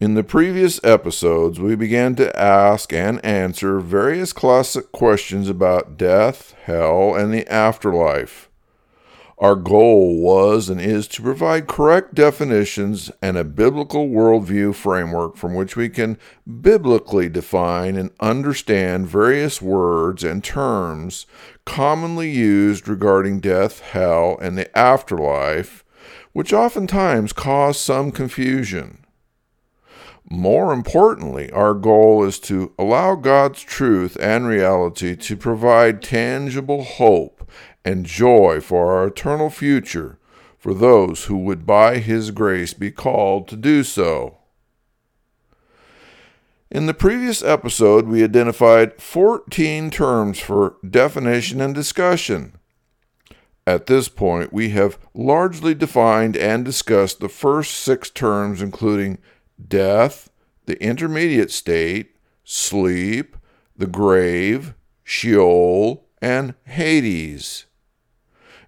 In the previous episodes, we began to ask and answer various classic questions about death, hell, and the afterlife. Our goal was and is to provide correct definitions and a biblical worldview framework from which we can biblically define and understand various words and terms commonly used regarding death, hell, and the afterlife, which oftentimes cause some confusion. More importantly, our goal is to allow God's truth and reality to provide tangible hope and joy for our eternal future for those who would by His grace be called to do so. In the previous episode, we identified 14 terms for definition and discussion. At this point, we have largely defined and discussed the first six terms, including death, the intermediate state, sleep, the grave, Sheol, and Hades.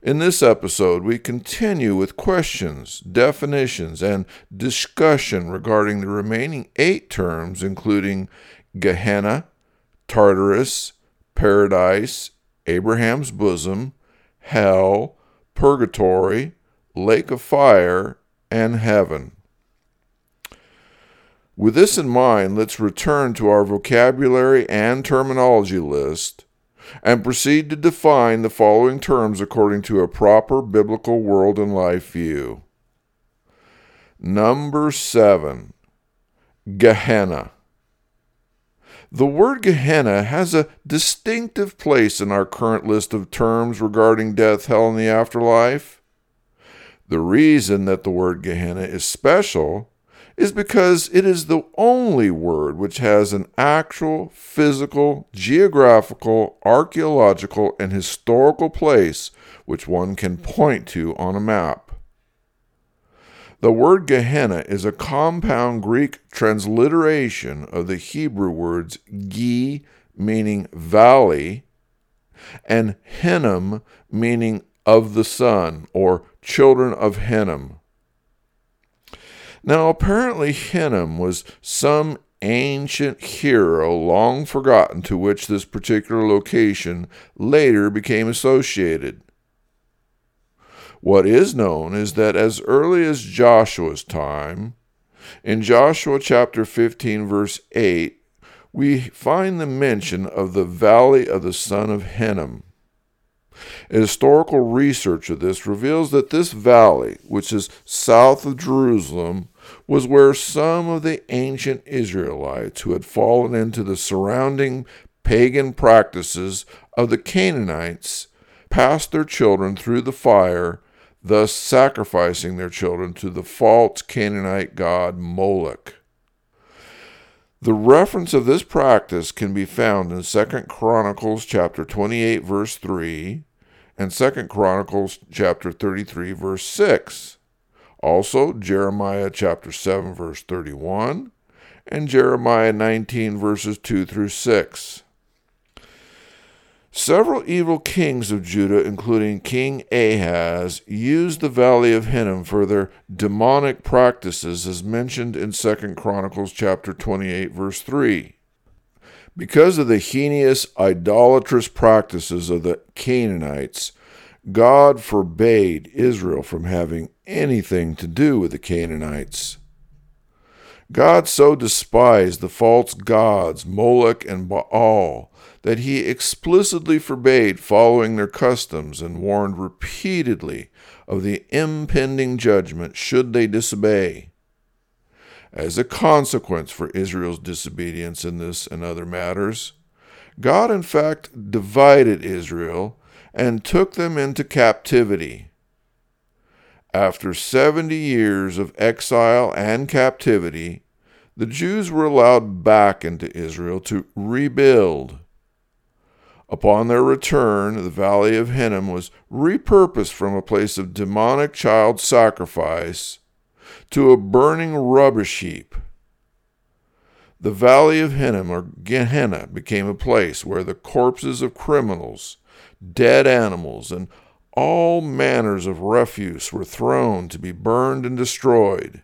In this episode, we continue with questions, definitions, and discussion regarding the remaining eight terms, including Gehenna, Tartarus, Paradise, Abraham's bosom, hell, purgatory, lake of fire, and heaven. With this in mind, let's return to our vocabulary and terminology list and proceed to define the following terms according to a proper biblical world and life view. Number seven, Gehenna. The word Gehenna has a distinctive place in our current list of terms regarding death, hell, and the afterlife. The reason that the word Gehenna is special is because it is the only word which has an actual physical, geographical, archaeological, and historical place which one can point to on a map. The word Gehenna is a compound Greek transliteration of the Hebrew words gi, meaning valley, and Hinnom, meaning of the son, or children of Hinnom. Now, apparently, Hinnom was some ancient hero long forgotten to which this particular location later became associated. What is known is that as early as Joshua's time, in Joshua chapter 15, verse 8, we find the mention of the valley of the son of Hinnom. Historical research of this reveals that this valley, which is south of Jerusalem, was where some of the ancient Israelites who had fallen into the surrounding pagan practices of the Canaanites passed their children through the fire, thus sacrificing their children to the false Canaanite god Moloch. The reference of this practice can be found in 2 Chronicles chapter 28 verse 3 and 2 Chronicles chapter 33 verse 6. Also Jeremiah chapter 7 verse 31 and Jeremiah 19 verses 2 through 6. Several evil kings of Judah, including King Ahaz, used the valley of Hinnom for their demonic practices as mentioned in 2 Chronicles chapter 28 verse 3. Because of the heinous idolatrous practices of the Canaanites, God forbade Israel from having anything to do with the Canaanites. God so despised the false gods, Moloch and Baal, that he explicitly forbade following their customs and warned repeatedly of the impending judgment should they disobey. As a consequence for Israel's disobedience in this and other matters, God in fact divided Israel and took them into captivity. After 70 years of exile and captivity, the Jews were allowed back into Israel to rebuild. Upon their return, the valley of Hinnom was repurposed from a place of demonic child sacrifice to a burning rubbish heap. The valley of Hinnom, or Gehenna, became a place where the corpses of criminals, dead animals, and all manners of refuse were thrown to be burned and destroyed.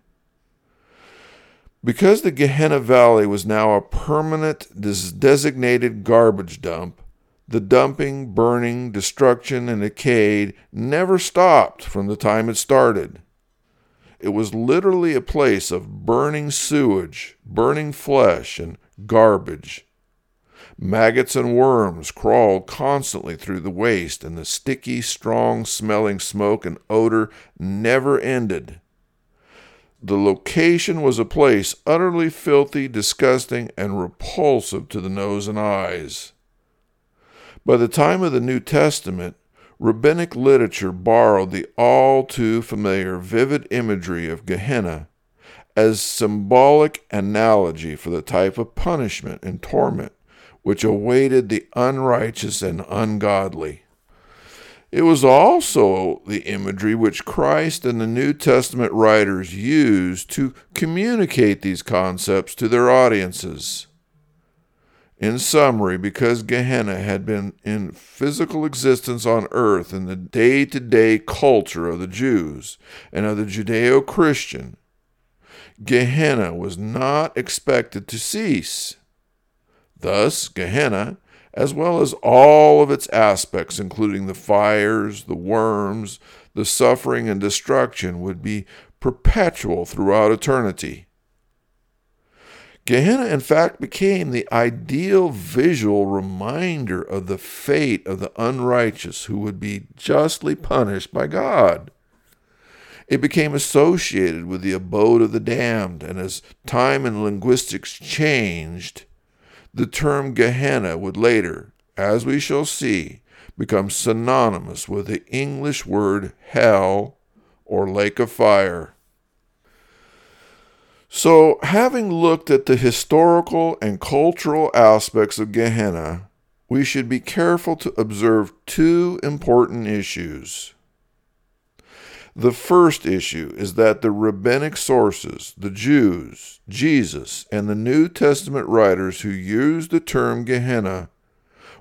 Because the Gehenna Valley was now a permanent designated garbage dump, the dumping, burning, destruction, and decay never stopped from the time it started. It was literally a place of burning sewage, burning flesh, and garbage. Maggots and worms crawled constantly through the waste, and the sticky, strong smelling smoke and odor never ended. The location was a place utterly filthy, disgusting, and repulsive to the nose and eyes. By the time of the New Testament, rabbinic literature borrowed the all too familiar vivid imagery of Gehenna as symbolic analogy for the type of punishment and torment which awaited the unrighteous and ungodly. It was also the imagery which Christ and the New Testament writers used to communicate these concepts to their audiences. In summary, because Gehenna had been in physical existence on earth in the day to day culture of the Jews and of the Judeo Christian, Gehenna was not expected to cease. Thus, Gehenna, as well as all of its aspects, including the fires, the worms, the suffering, and destruction, would be perpetual throughout eternity. Gehenna, in fact, became the ideal visual reminder of the fate of the unrighteous who would be justly punished by God. It became associated with the abode of the damned, and as time and linguistics changed, the term Gehenna would later, as we shall see, become synonymous with the English word hell or lake of fire. So, having looked at the historical and cultural aspects of Gehenna, we should be careful to observe two important issues. The first issue is that the rabbinic sources, the Jews, Jesus, and the New Testament writers who used the term Gehenna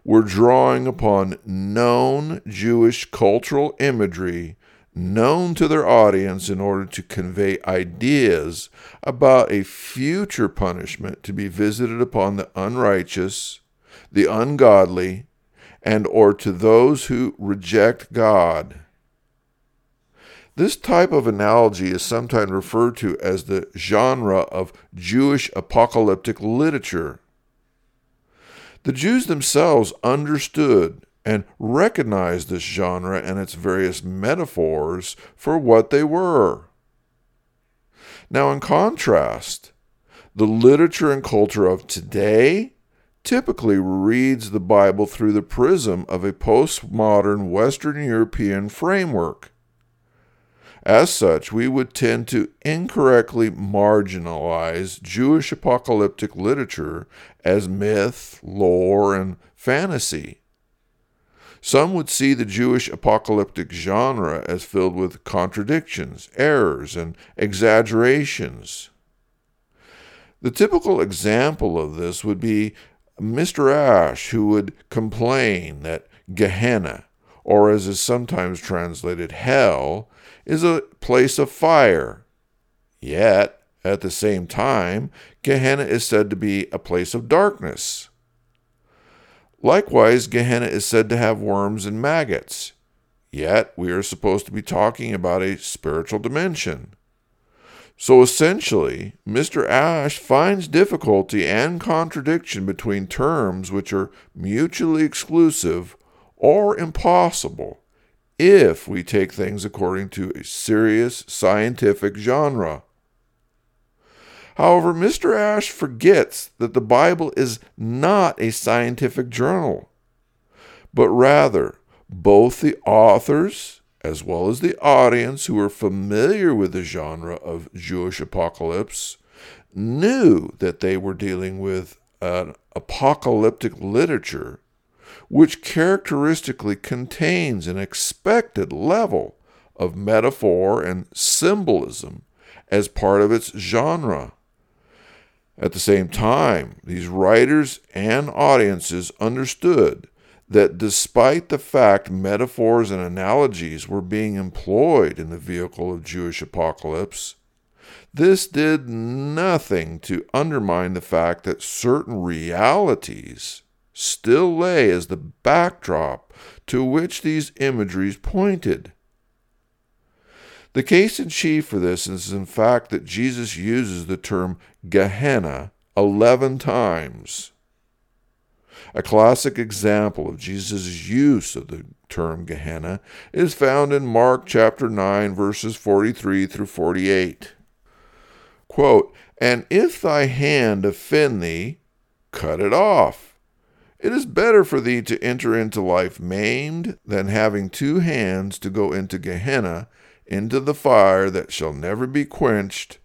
were drawing upon known Jewish cultural imagery known to their audience in order to convey ideas about a future punishment to be visited upon the unrighteous, the ungodly, and or to those who reject God. This type of analogy is sometimes referred to as the genre of Jewish apocalyptic literature. The Jews themselves understood and recognized this genre and its various metaphors for what they were. Now, in contrast, the literature and culture of today typically reads the Bible through the prism of a postmodern Western European framework. As such, we would tend to incorrectly marginalize Jewish apocalyptic literature as myth, lore, and fantasy. Some would see the Jewish apocalyptic genre as filled with contradictions, errors, and exaggerations. The typical example of this would be Mr. Ash, who would complain that Gehenna, or as is sometimes translated, hell, is a place of fire. Yet, at the same time, Gehenna is said to be a place of darkness. Likewise, Gehenna is said to have worms and maggots. Yet, we are supposed to be talking about a spiritual dimension. So essentially, Mr. Ash finds difficulty and contradiction between terms which are mutually exclusive or impossible if we take things according to a serious scientific genre. However, Mr. Ash forgets that the Bible is not a scientific journal, but rather both the authors as well as the audience who were familiar with the genre of Jewish apocalypse knew that they were dealing with an apocalyptic literature which characteristically contains an expected level of metaphor and symbolism as part of its genre. At the same time, these writers and audiences understood that despite the fact metaphors and analogies were being employed in the vehicle of Jewish apocalypse, this did nothing to undermine the fact that certain realities still lay as the backdrop to which these imageries pointed. The case in chief for this is in fact that Jesus uses the term Gehenna 11 times. A classic example of Jesus' use of the term Gehenna is found in Mark chapter 9, verses 43 through 48. Quote, And if thy hand offend thee, cut it off. It is better for thee to enter into life maimed than having two hands to go into Gehenna, into the fire that shall never be quenched,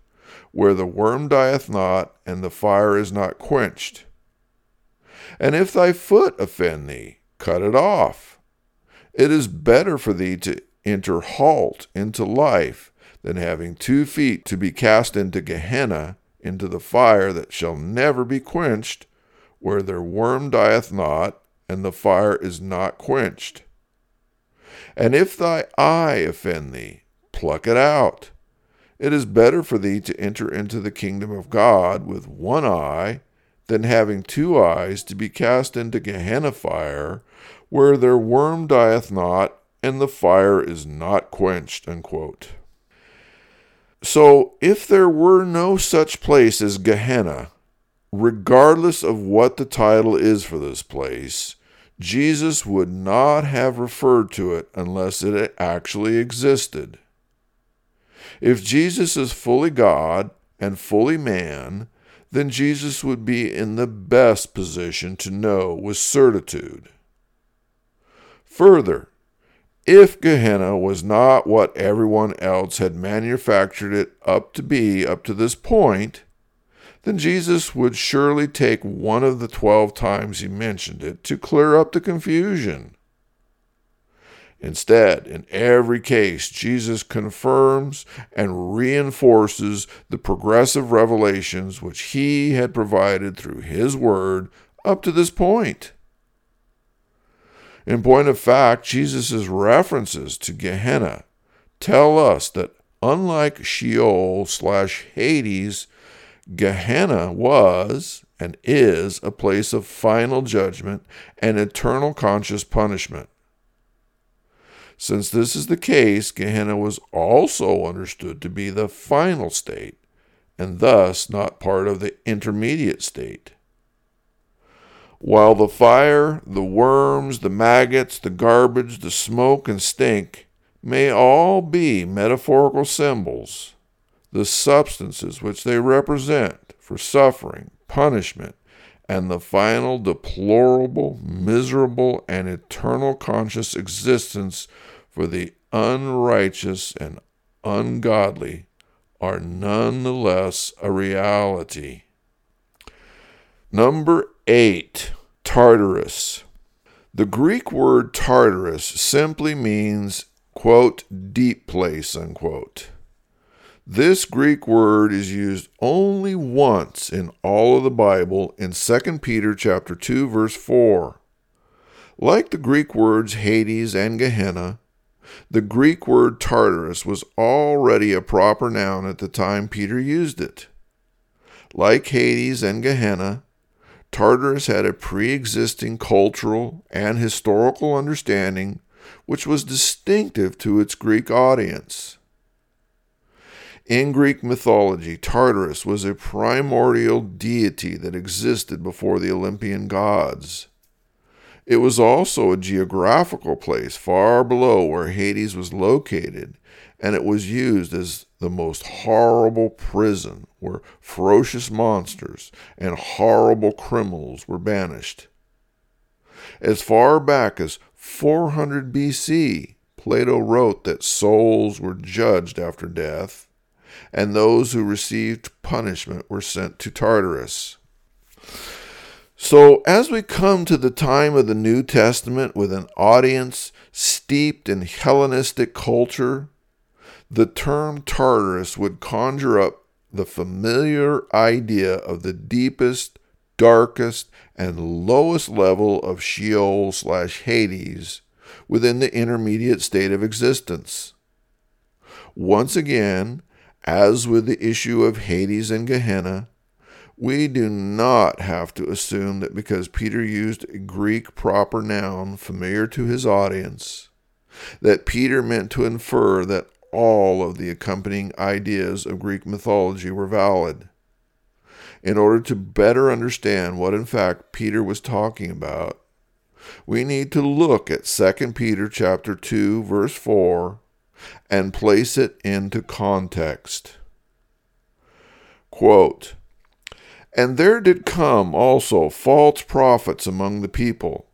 where the worm dieth not, and the fire is not quenched. And if thy foot offend thee, cut it off. It is better for thee to enter halt into life than having two feet to be cast into Gehenna, into the fire that shall never be quenched, where their worm dieth not, and the fire is not quenched. And if thy eye offend thee, pluck it out. It is better for thee to enter into the kingdom of God with one eye than having two eyes to be cast into Gehenna fire, where their worm dieth not, and the fire is not quenched. Unquote. So, if there were no such place as Gehenna, regardless of what the title is for this place, Jesus would not have referred to it unless it actually existed. If Jesus is fully God and fully man, then Jesus would be in the best position to know with certitude. Further, if Gehenna was not what everyone else had manufactured it up to be up to this point, then Jesus would surely take one of the twelve times he mentioned it to clear up the confusion. Instead, in every case, Jesus confirms and reinforces the progressive revelations which he had provided through his word up to this point. In point of fact, Jesus' references to Gehenna tell us that unlike Sheol slash Hades, Gehenna was and is a place of final judgment and eternal conscious punishment. Since this is the case, Gehenna was also understood to be the final state, and thus not part of the intermediate state. While the fire, the worms, the maggots, the garbage, the smoke, and stink may all be metaphorical symbols, the substances which they represent for suffering, punishment, and the final deplorable, miserable, and eternal conscious existence for the unrighteous and ungodly are nonetheless a reality. Number eight, Tartarus. The Greek word Tartarus simply means, quote, deep place, unquote. This Greek word is used only once in all of the Bible in 2 Peter chapter 2 verse 4. Like the Greek words Hades and Gehenna, the Greek word Tartarus was already a proper noun at the time Peter used it. Like Hades and Gehenna, Tartarus had a pre existing cultural and historical understanding which was distinctive to its Greek audience. In Greek mythology, Tartarus was a primordial deity that existed before the Olympian gods. It was also a geographical place far below where Hades was located, and it was used as the most horrible prison where ferocious monsters and horrible criminals were banished. As far back as 400 BC, Plato wrote that souls were judged after death, and those who received punishment were sent to Tartarus. So, as we come to the time of the New Testament with an audience steeped in Hellenistic culture, the term Tartarus would conjure up the familiar idea of the deepest, darkest, and lowest level of Sheol slash Hades within the intermediate state of existence. Once again, as with the issue of Hades and Gehenna, we do not have to assume that because Peter used a Greek proper noun familiar to his audience, that Peter meant to infer that all of the accompanying ideas of Greek mythology were valid. In order to better understand what in fact Peter was talking about, we need to look at 2 Peter chapter 2 verse 4 and place it into context. Quote, and there did come also false prophets among the people,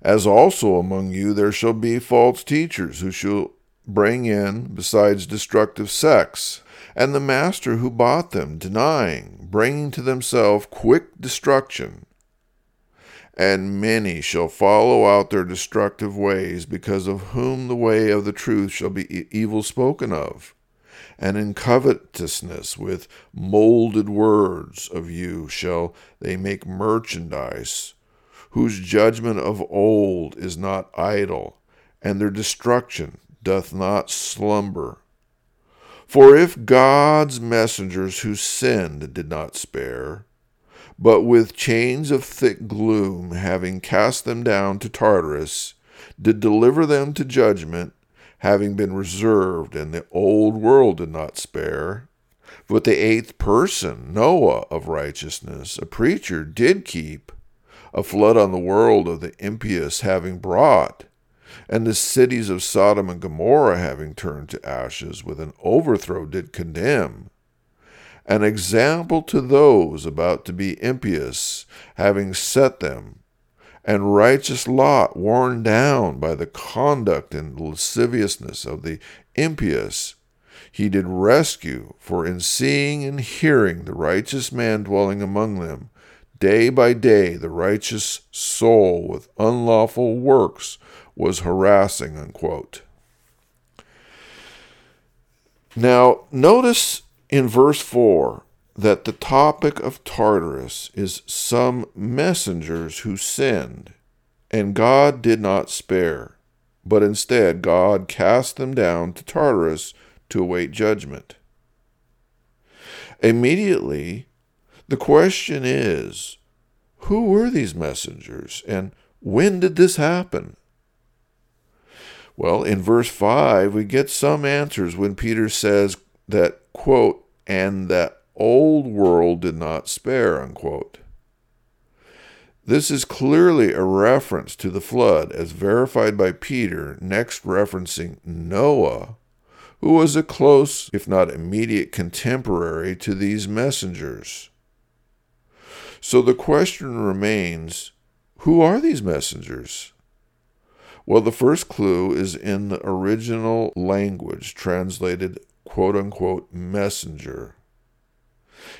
as also among you there shall be false teachers who shall bring in, besides destructive sects, and the master who bought them, denying, bringing to themselves quick destruction. And many shall follow out their destructive ways, because of whom the way of the truth shall be evil spoken of and in covetousness with molded words of you shall they make merchandise, whose judgment of old is not idle, and their destruction doth not slumber. For if God's messengers who sinned did not spare, but with chains of thick gloom, having cast them down to Tartarus, did deliver them to judgment, having been reserved, and the old world did not spare. But the eighth person, Noah of righteousness, a preacher, did keep, a flood on the world of the impious having brought, and the cities of Sodom and Gomorrah having turned to ashes with an overthrow did condemn. An example to those about to be impious, having set them and righteous Lot, worn down by the conduct and lasciviousness of the impious, he did rescue, for in seeing and hearing the righteous man dwelling among them, day by day the righteous soul with unlawful works was harassing, unquote. Now, notice in verse 4 that the topic of Tartarus is some messengers who sinned, and God did not spare, but instead God cast them down to Tartarus to await judgment. Immediately, the question is who were these messengers, and when did this happen? Well, in verse 5, we get some answers when Peter says that, quote, and that old world did not spare, unquote. This is clearly a reference to the flood, as verified by Peter, next referencing Noah, who was a close, if not immediate, contemporary to these messengers. So the question remains who are these messengers? Well, the first clue is in the original language, translated quote unquote messenger.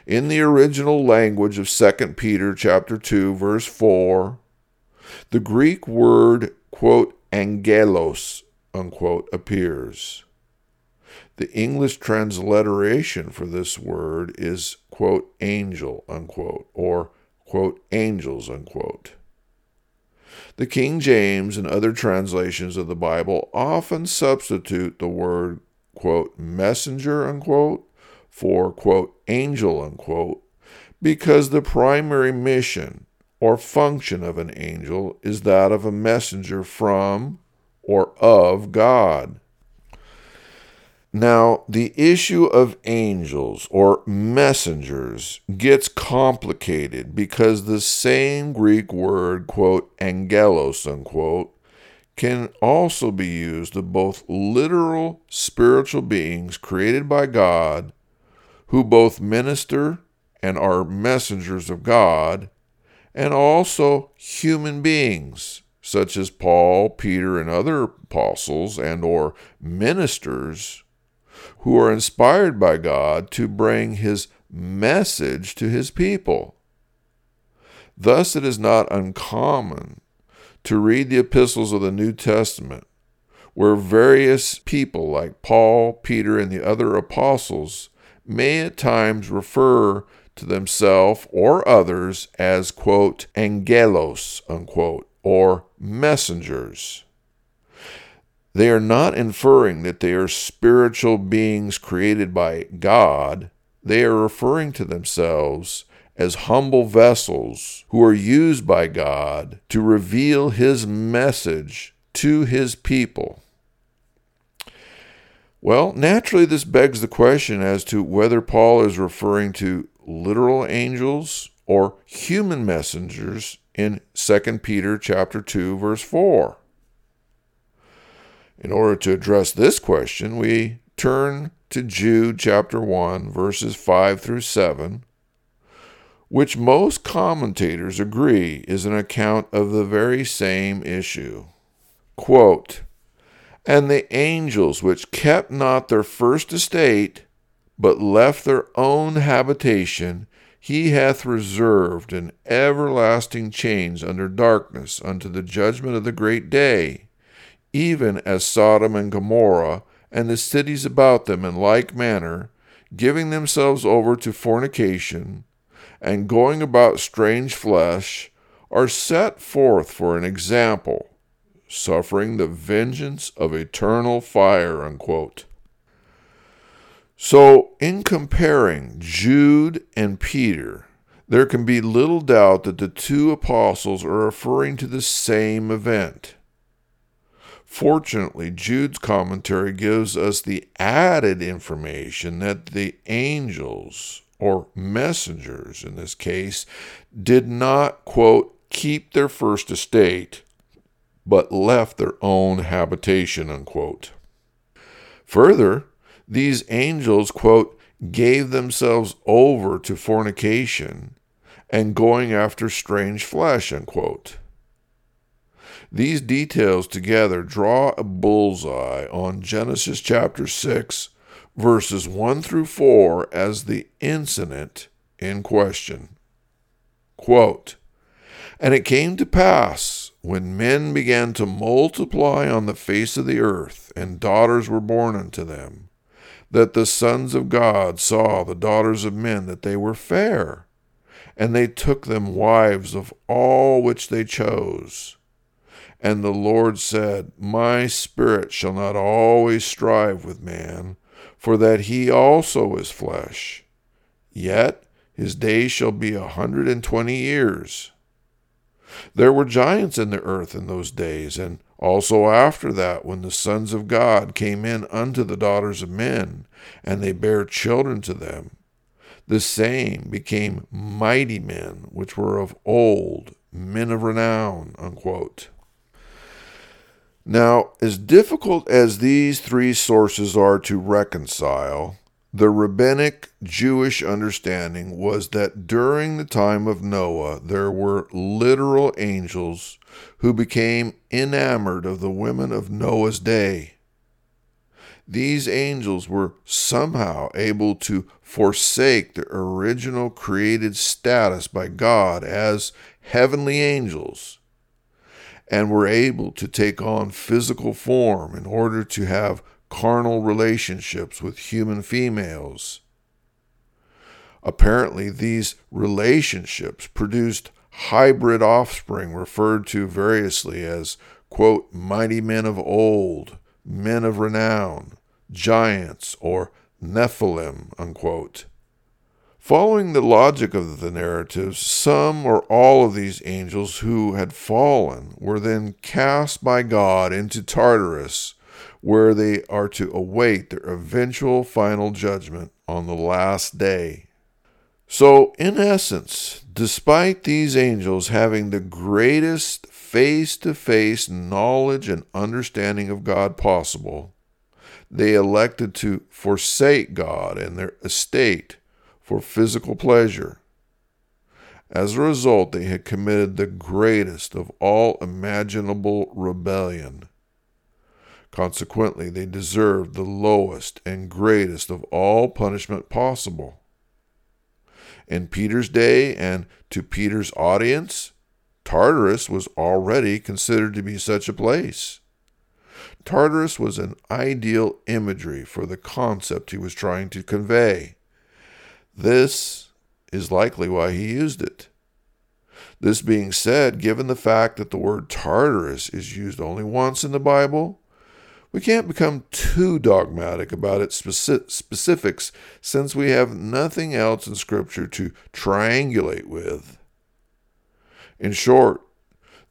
In the original language of 2 Peter chapter 2 verse 4, the Greek word quote angelos unquote appears. The English transliteration for this word is quote angel unquote or quote angels unquote. The King James and other translations of the Bible often substitute the word quote messenger unquote for quote angel unquote because the primary mission or function of an angel is that of a messenger from or of God. Now, the issue of angels or messengers gets complicated because the same Greek word, quote, angelos, unquote, can also be used of both literal spiritual beings created by God who both minister and are messengers of God, and also human beings such as Paul, Peter, and other apostles and or ministers who are inspired by God to bring his message to his people. Thus, it is not uncommon to read the epistles of the New Testament, where various people like Paul, Peter, and the other apostles may at times refer to themselves or others as, quote, angelos, unquote, or messengers. They are not inferring that they are spiritual beings created by God. They are referring to themselves as humble vessels who are used by God to reveal His message to His people. Well, naturally, this begs the question as to whether Paul is referring to literal angels or human messengers in 2 Peter chapter 2 verse 4. In order to address this question, we turn to Jude chapter 1, verses 5 through 7, which most commentators agree is an account of the very same issue. Quote, and the angels which kept not their first estate, but left their own habitation, he hath reserved in everlasting chains under darkness unto the judgment of the great day even as Sodom and Gomorrah and the cities about them in like manner, giving themselves over to fornication, and going about strange flesh, are set forth for an example, suffering the vengeance of eternal fire. Unquote. So, in comparing Jude and Peter, there can be little doubt that the two apostles are referring to the same event. Fortunately, Jude's commentary gives us the added information that the angels, or messengers in this case, did not, quote, keep their first estate, but left their own habitation, unquote. Further, these angels, quote, gave themselves over to fornication and going after strange flesh, unquote. These details together draw a bullseye on Genesis chapter 6, verses 1 through 4 as the incident in question. Quote, And it came to pass when men began to multiply on the face of the earth, and daughters were born unto them, that the sons of God saw the daughters of men that they were fair, and they took them wives of all which they chose. And the Lord said, My spirit shall not always strive with man, for that he also is flesh. Yet his days shall be a hundred and twenty years. There were giants in the earth in those days, and also after that, when the sons of God came in unto the daughters of men, and they bare children to them. The same became mighty men, which were of old, men of renown. Unquote. Now, as difficult as these three sources are to reconcile, the rabbinic Jewish understanding was that during the time of Noah there were literal angels who became enamored of the women of Noah's day. These angels were somehow able to forsake their original created status by God as heavenly angels and were able to take on physical form in order to have carnal relationships with human females. Apparently, these relationships produced hybrid offspring referred to variously as, quote, mighty men of old, men of renown, giants, or Nephilim, unquote. Following the logic of the narratives, some or all of these angels who had fallen were then cast by God into Tartarus where they are to await their eventual final judgment on the last day. So, in essence, despite these angels having the greatest face to face knowledge and understanding of God possible, they elected to forsake God and their estate for physical pleasure. As a result, they had committed the greatest of all imaginable rebellion Consequently, they deserved the lowest and greatest of all punishment possible. In Peter's day and to Peter's audience, Tartarus was already considered to be such a place. Tartarus was an ideal imagery for the concept he was trying to convey. This is likely why he used it. This being said, given the fact that the word Tartarus is used only once in the Bible, we can't become too dogmatic about its specifics since we have nothing else in Scripture to triangulate with. In short,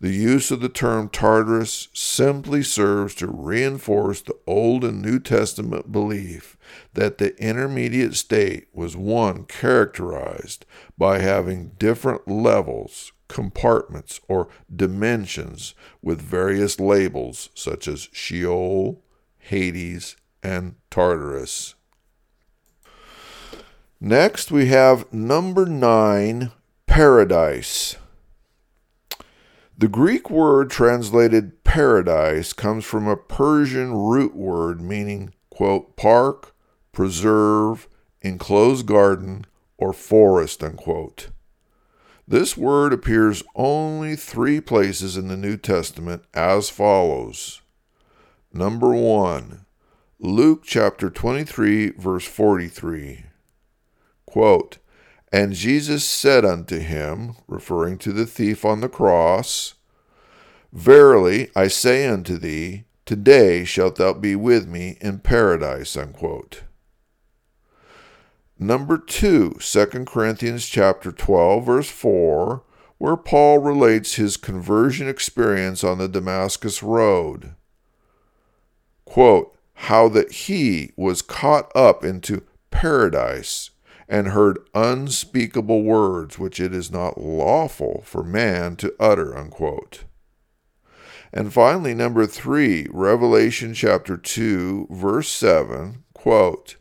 the use of the term Tartarus simply serves to reinforce the Old and New Testament belief that the intermediate state was one characterized by having different levels, compartments or dimensions with various labels such as Sheol, Hades, and Tartarus. Next, we have number nine, paradise. The Greek word translated paradise comes from a Persian root word meaning, quote, park, preserve, enclosed garden, or forest, unquote. This word appears only three places in the New Testament as follows. Number one, Luke chapter 23, verse 43. Quote, And Jesus said unto him, referring to the thief on the cross, Verily I say unto thee, today shalt thou be with me in paradise. Unquote. Number two, 2 Corinthians chapter 12, verse 4, where Paul relates his conversion experience on the Damascus Road. Quote, how that he was caught up into paradise and heard unspeakable words which it is not lawful for man to utter. Unquote. And finally, number three, Revelation chapter 2, verse 7, quote,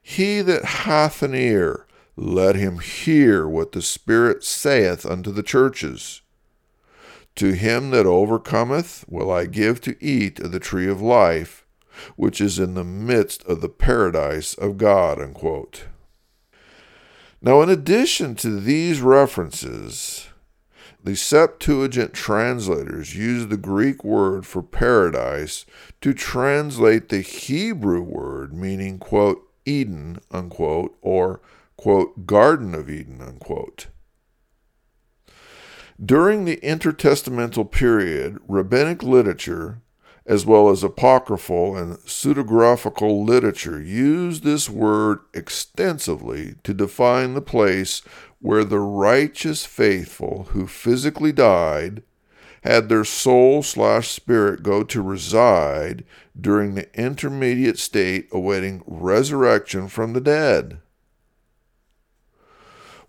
he that hath an ear, let him hear what the Spirit saith unto the churches. To him that overcometh will I give to eat of the tree of life, which is in the midst of the paradise of God. Unquote. Now, in addition to these references, the Septuagint translators used the Greek word for paradise to translate the Hebrew word meaning, quote, Eden, unquote, or, quote, Garden of Eden, unquote. During the intertestamental period, rabbinic literature, as well as apocryphal and pseudographical literature, used this word extensively to define the place where the righteous faithful who physically died had their soul slash spirit go to reside during the intermediate state awaiting resurrection from the dead.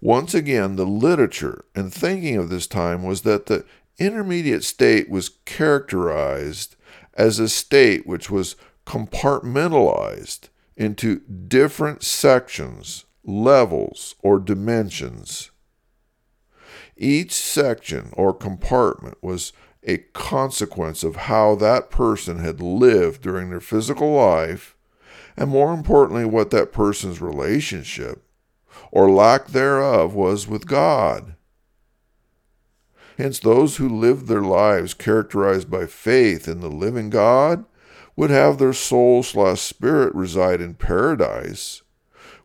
Once again, the literature and thinking of this time was that the intermediate state was characterized as a state which was compartmentalized into different sections, levels, or dimensions. Each section or compartment was a consequence of how that person had lived during their physical life, and more importantly, what that person's relationship or lack thereof was with God. Hence, those who lived their lives characterized by faith in the living God would have their soul slash spirit reside in paradise,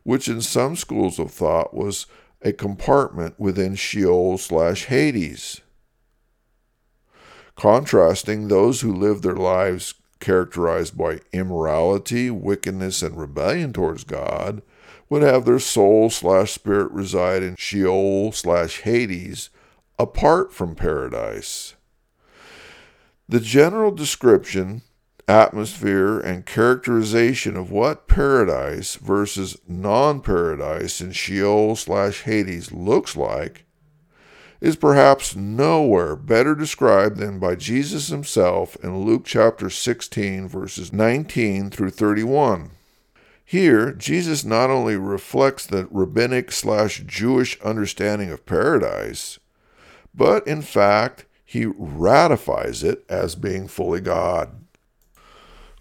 which in some schools of thought was a compartment within Sheol slash Hades. Contrasting those who lived their lives characterized by immorality, wickedness, and rebellion towards God would have their soul slash spirit reside in Sheol slash Hades apart from paradise. The general description, atmosphere, and characterization of what paradise versus non paradise in Sheol slash Hades looks like is perhaps nowhere better described than by Jesus himself in Luke chapter 16, verses 19 through 31. Here, Jesus not only reflects the rabbinic slash Jewish understanding of paradise, but in fact, he ratifies it as being fully God.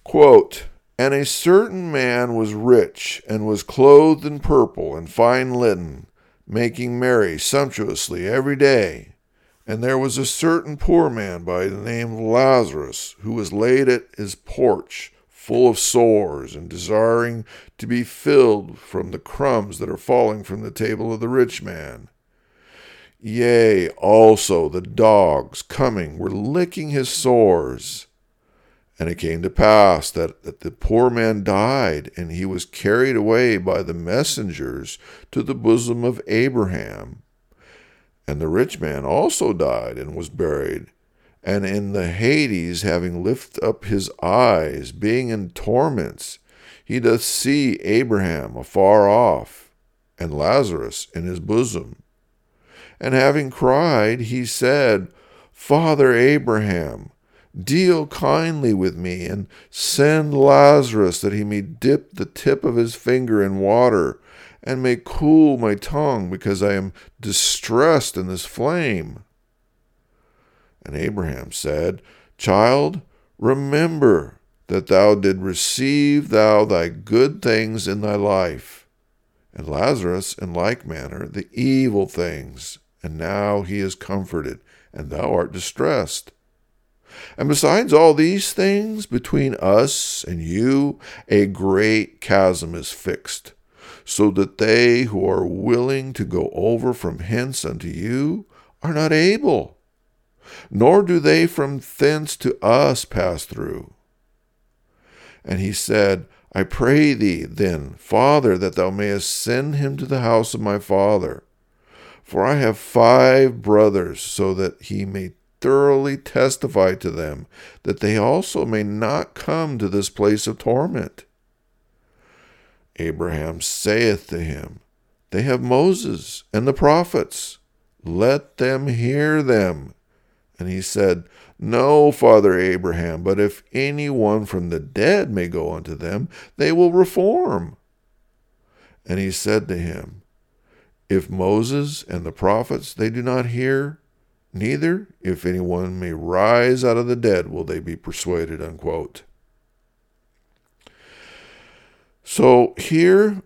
Quote, and a certain man was rich, and was clothed in purple and fine linen, making merry sumptuously every day. And there was a certain poor man by the name of Lazarus, who was laid at his porch, full of sores, and desiring to be filled from the crumbs that are falling from the table of the rich man. Yea, also the dogs coming were licking his sores. And it came to pass that, that the poor man died, and he was carried away by the messengers to the bosom of Abraham. And the rich man also died and was buried. And in the Hades, having lifted up his eyes, being in torments, he doth see Abraham afar off, and Lazarus in his bosom. And having cried, he said, Father Abraham, deal kindly with me, and send Lazarus that he may dip the tip of his finger in water, and may cool my tongue, because I am distressed in this flame. And Abraham said, Child, remember that thou did receive thou thy good things in thy life, and Lazarus in like manner the evil things and now he is comforted, and thou art distressed. And besides all these things, between us and you a great chasm is fixed, so that they who are willing to go over from hence unto you are not able, nor do they from thence to us pass through. And he said, I pray thee, then, Father, that thou mayest send him to the house of my father for I have five brothers, so that he may thoroughly testify to them, that they also may not come to this place of torment. Abraham saith to him, They have Moses and the prophets. Let them hear them. And he said, No, Father Abraham, but if any one from the dead may go unto them, they will reform. And he said to him, if Moses and the prophets they do not hear, neither, if anyone may rise out of the dead, will they be persuaded. Unquote. So here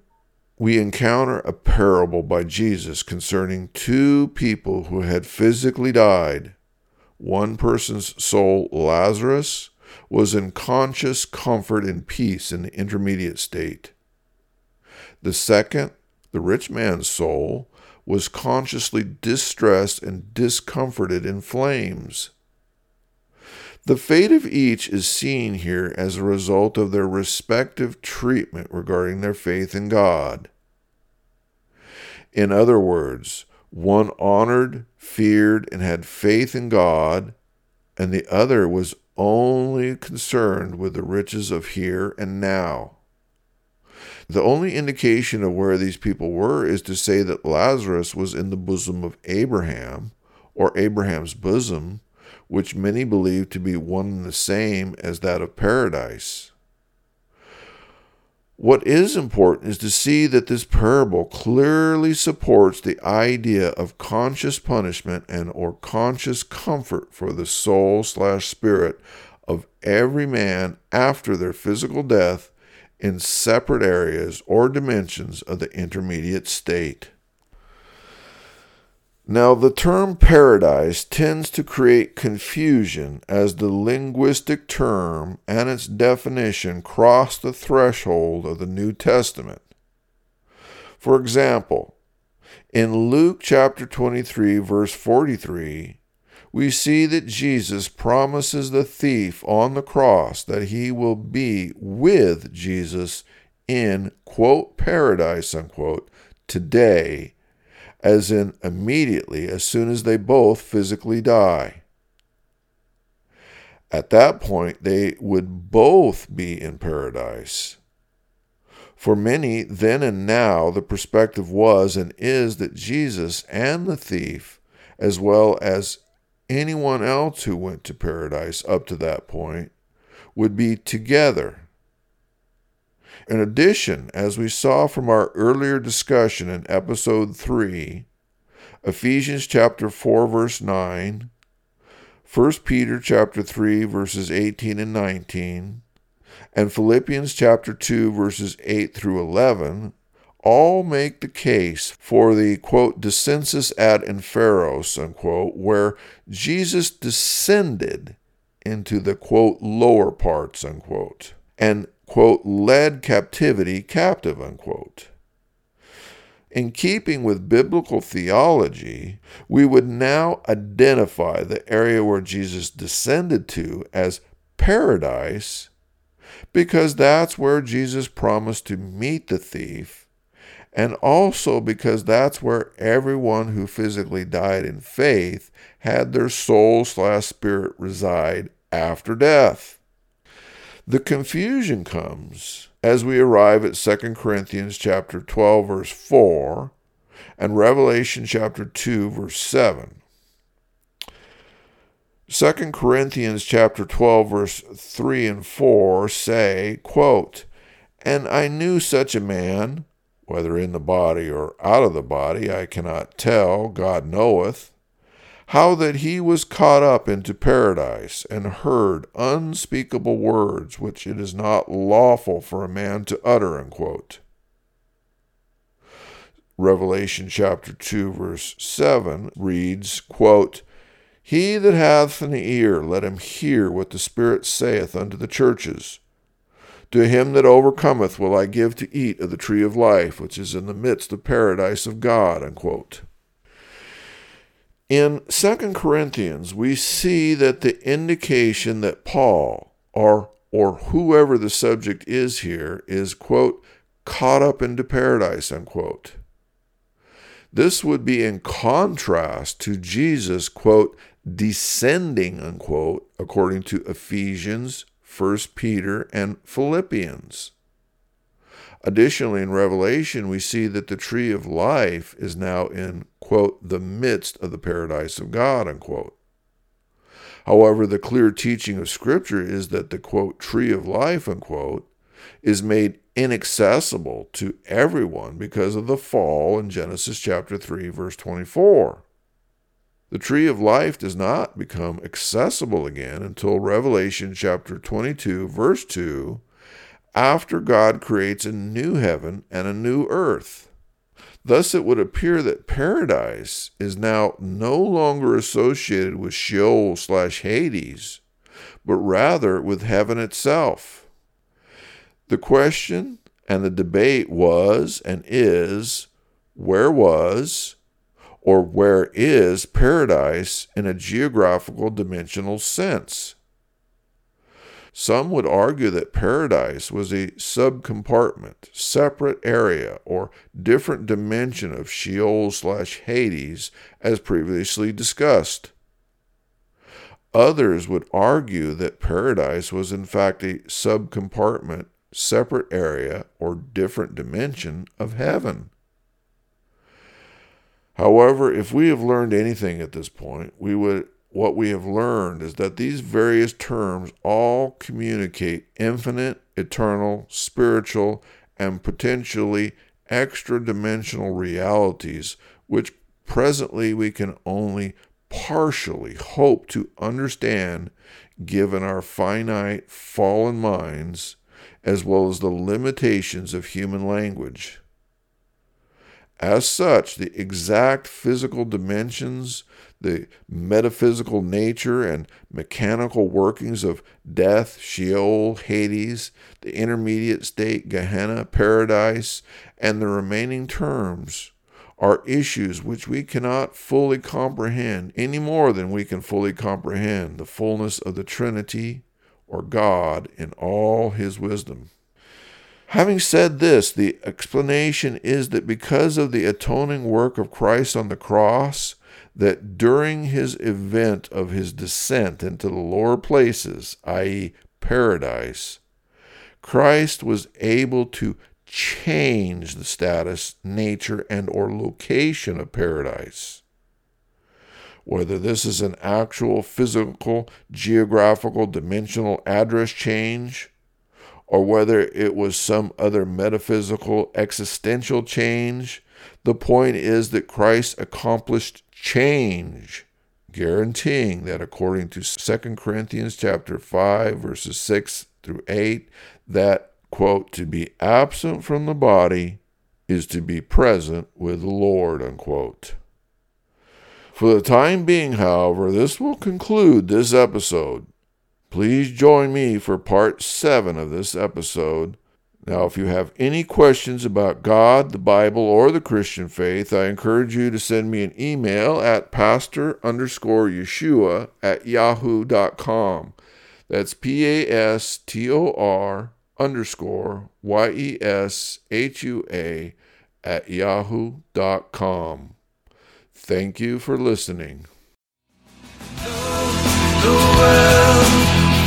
we encounter a parable by Jesus concerning two people who had physically died. One person's soul, Lazarus, was in conscious comfort and peace in the intermediate state. The second, the rich man's soul, was consciously distressed and discomforted in flames. The fate of each is seen here as a result of their respective treatment regarding their faith in God. In other words, one honored, feared, and had faith in God, and the other was only concerned with the riches of here and now. The only indication of where these people were is to say that Lazarus was in the bosom of Abraham, or Abraham's bosom, which many believe to be one and the same as that of paradise. What is important is to see that this parable clearly supports the idea of conscious punishment and or conscious comfort for the soul slash spirit of every man after their physical death in separate areas or dimensions of the intermediate state. Now, the term paradise tends to create confusion as the linguistic term and its definition cross the threshold of the New Testament. For example, in Luke chapter 23, verse 43, we see that Jesus promises the thief on the cross that he will be with Jesus in, quote, paradise, unquote, today as in immediately as soon as they both physically die. At that point, they would both be in paradise. For many, then and now, the perspective was and is that Jesus and the thief, as well as anyone else who went to paradise up to that point, would be together. In addition, as we saw from our earlier discussion in episode 3, Ephesians chapter 4 verse 9, 1 Peter chapter 3 verses 18 and 19, and Philippians chapter 2 verses 8 through 11 all make the case for the quote descensus ad inferos unquote where Jesus descended into the quote lower parts unquote and quote, led captivity captive, unquote. In keeping with biblical theology, we would now identify the area where Jesus descended to as paradise because that's where Jesus promised to meet the thief, and also because that's where everyone who physically died in faith had their soul slash spirit reside after death. The confusion comes as we arrive at 2 Corinthians chapter 12 verse 4 and Revelation chapter 2 verse 7. 2 Corinthians chapter 12 verse 3 and 4 say, quote, "And I knew such a man, whether in the body or out of the body, I cannot tell, God knoweth, how that he was caught up into paradise and heard unspeakable words which it is not lawful for a man to utter. Unquote. Revelation chapter 2 verse 7 reads, quote, He that hath an ear, let him hear what the Spirit saith unto the churches. To him that overcometh will I give to eat of the tree of life, which is in the midst of paradise of God. Unquote. In 2 Corinthians, we see that the indication that Paul, or, or whoever the subject is here, is, quote, caught up into paradise, unquote. This would be in contrast to Jesus, quote, descending, unquote, according to Ephesians, 1 Peter, and Philippians. Additionally, in Revelation, we see that the tree of life is now in, quote, the midst of the paradise of God, unquote. However, the clear teaching of Scripture is that the, quote, tree of life, unquote, is made inaccessible to everyone because of the fall in Genesis chapter 3, verse 24. The tree of life does not become accessible again until Revelation chapter 22, verse 2 after God creates a new heaven and a new earth. Thus, it would appear that paradise is now no longer associated with Sheol slash Hades, but rather with heaven itself. The question and the debate was and is where was or where is paradise in a geographical dimensional sense? Some would argue that paradise was a subcompartment, separate area, or different dimension of Sheol slash Hades, as previously discussed. Others would argue that paradise was in fact a subcompartment, separate area, or different dimension of heaven. However, if we have learned anything at this point, we would what we have learned is that these various terms all communicate infinite, eternal, spiritual, and potentially extra dimensional realities, which presently we can only partially hope to understand given our finite, fallen minds, as well as the limitations of human language. As such, the exact physical dimensions, the metaphysical nature and mechanical workings of death, Sheol, Hades, the intermediate state, Gehenna, paradise, and the remaining terms are issues which we cannot fully comprehend any more than we can fully comprehend the fullness of the Trinity or God in all his wisdom. Having said this, the explanation is that because of the atoning work of Christ on the cross, that during his event of his descent into the lower places, i.e., paradise, Christ was able to change the status, nature, and or location of paradise. Whether this is an actual physical, geographical, dimensional address change, or whether it was some other metaphysical, existential change, the point is that Christ accomplished change, guaranteeing that according to 2 Corinthians chapter 5 verses 6 through 8 that quote to be absent from the body is to be present with the Lord unquote. For the time being, however, this will conclude this episode. Please join me for part 7 of this episode now, if you have any questions about God, the Bible, or the Christian faith, I encourage you to send me an email at pastor underscore Yeshua at yahoo.com. That's P A S T O R underscore Y E S H U A at yahoo.com. Thank you for listening. The world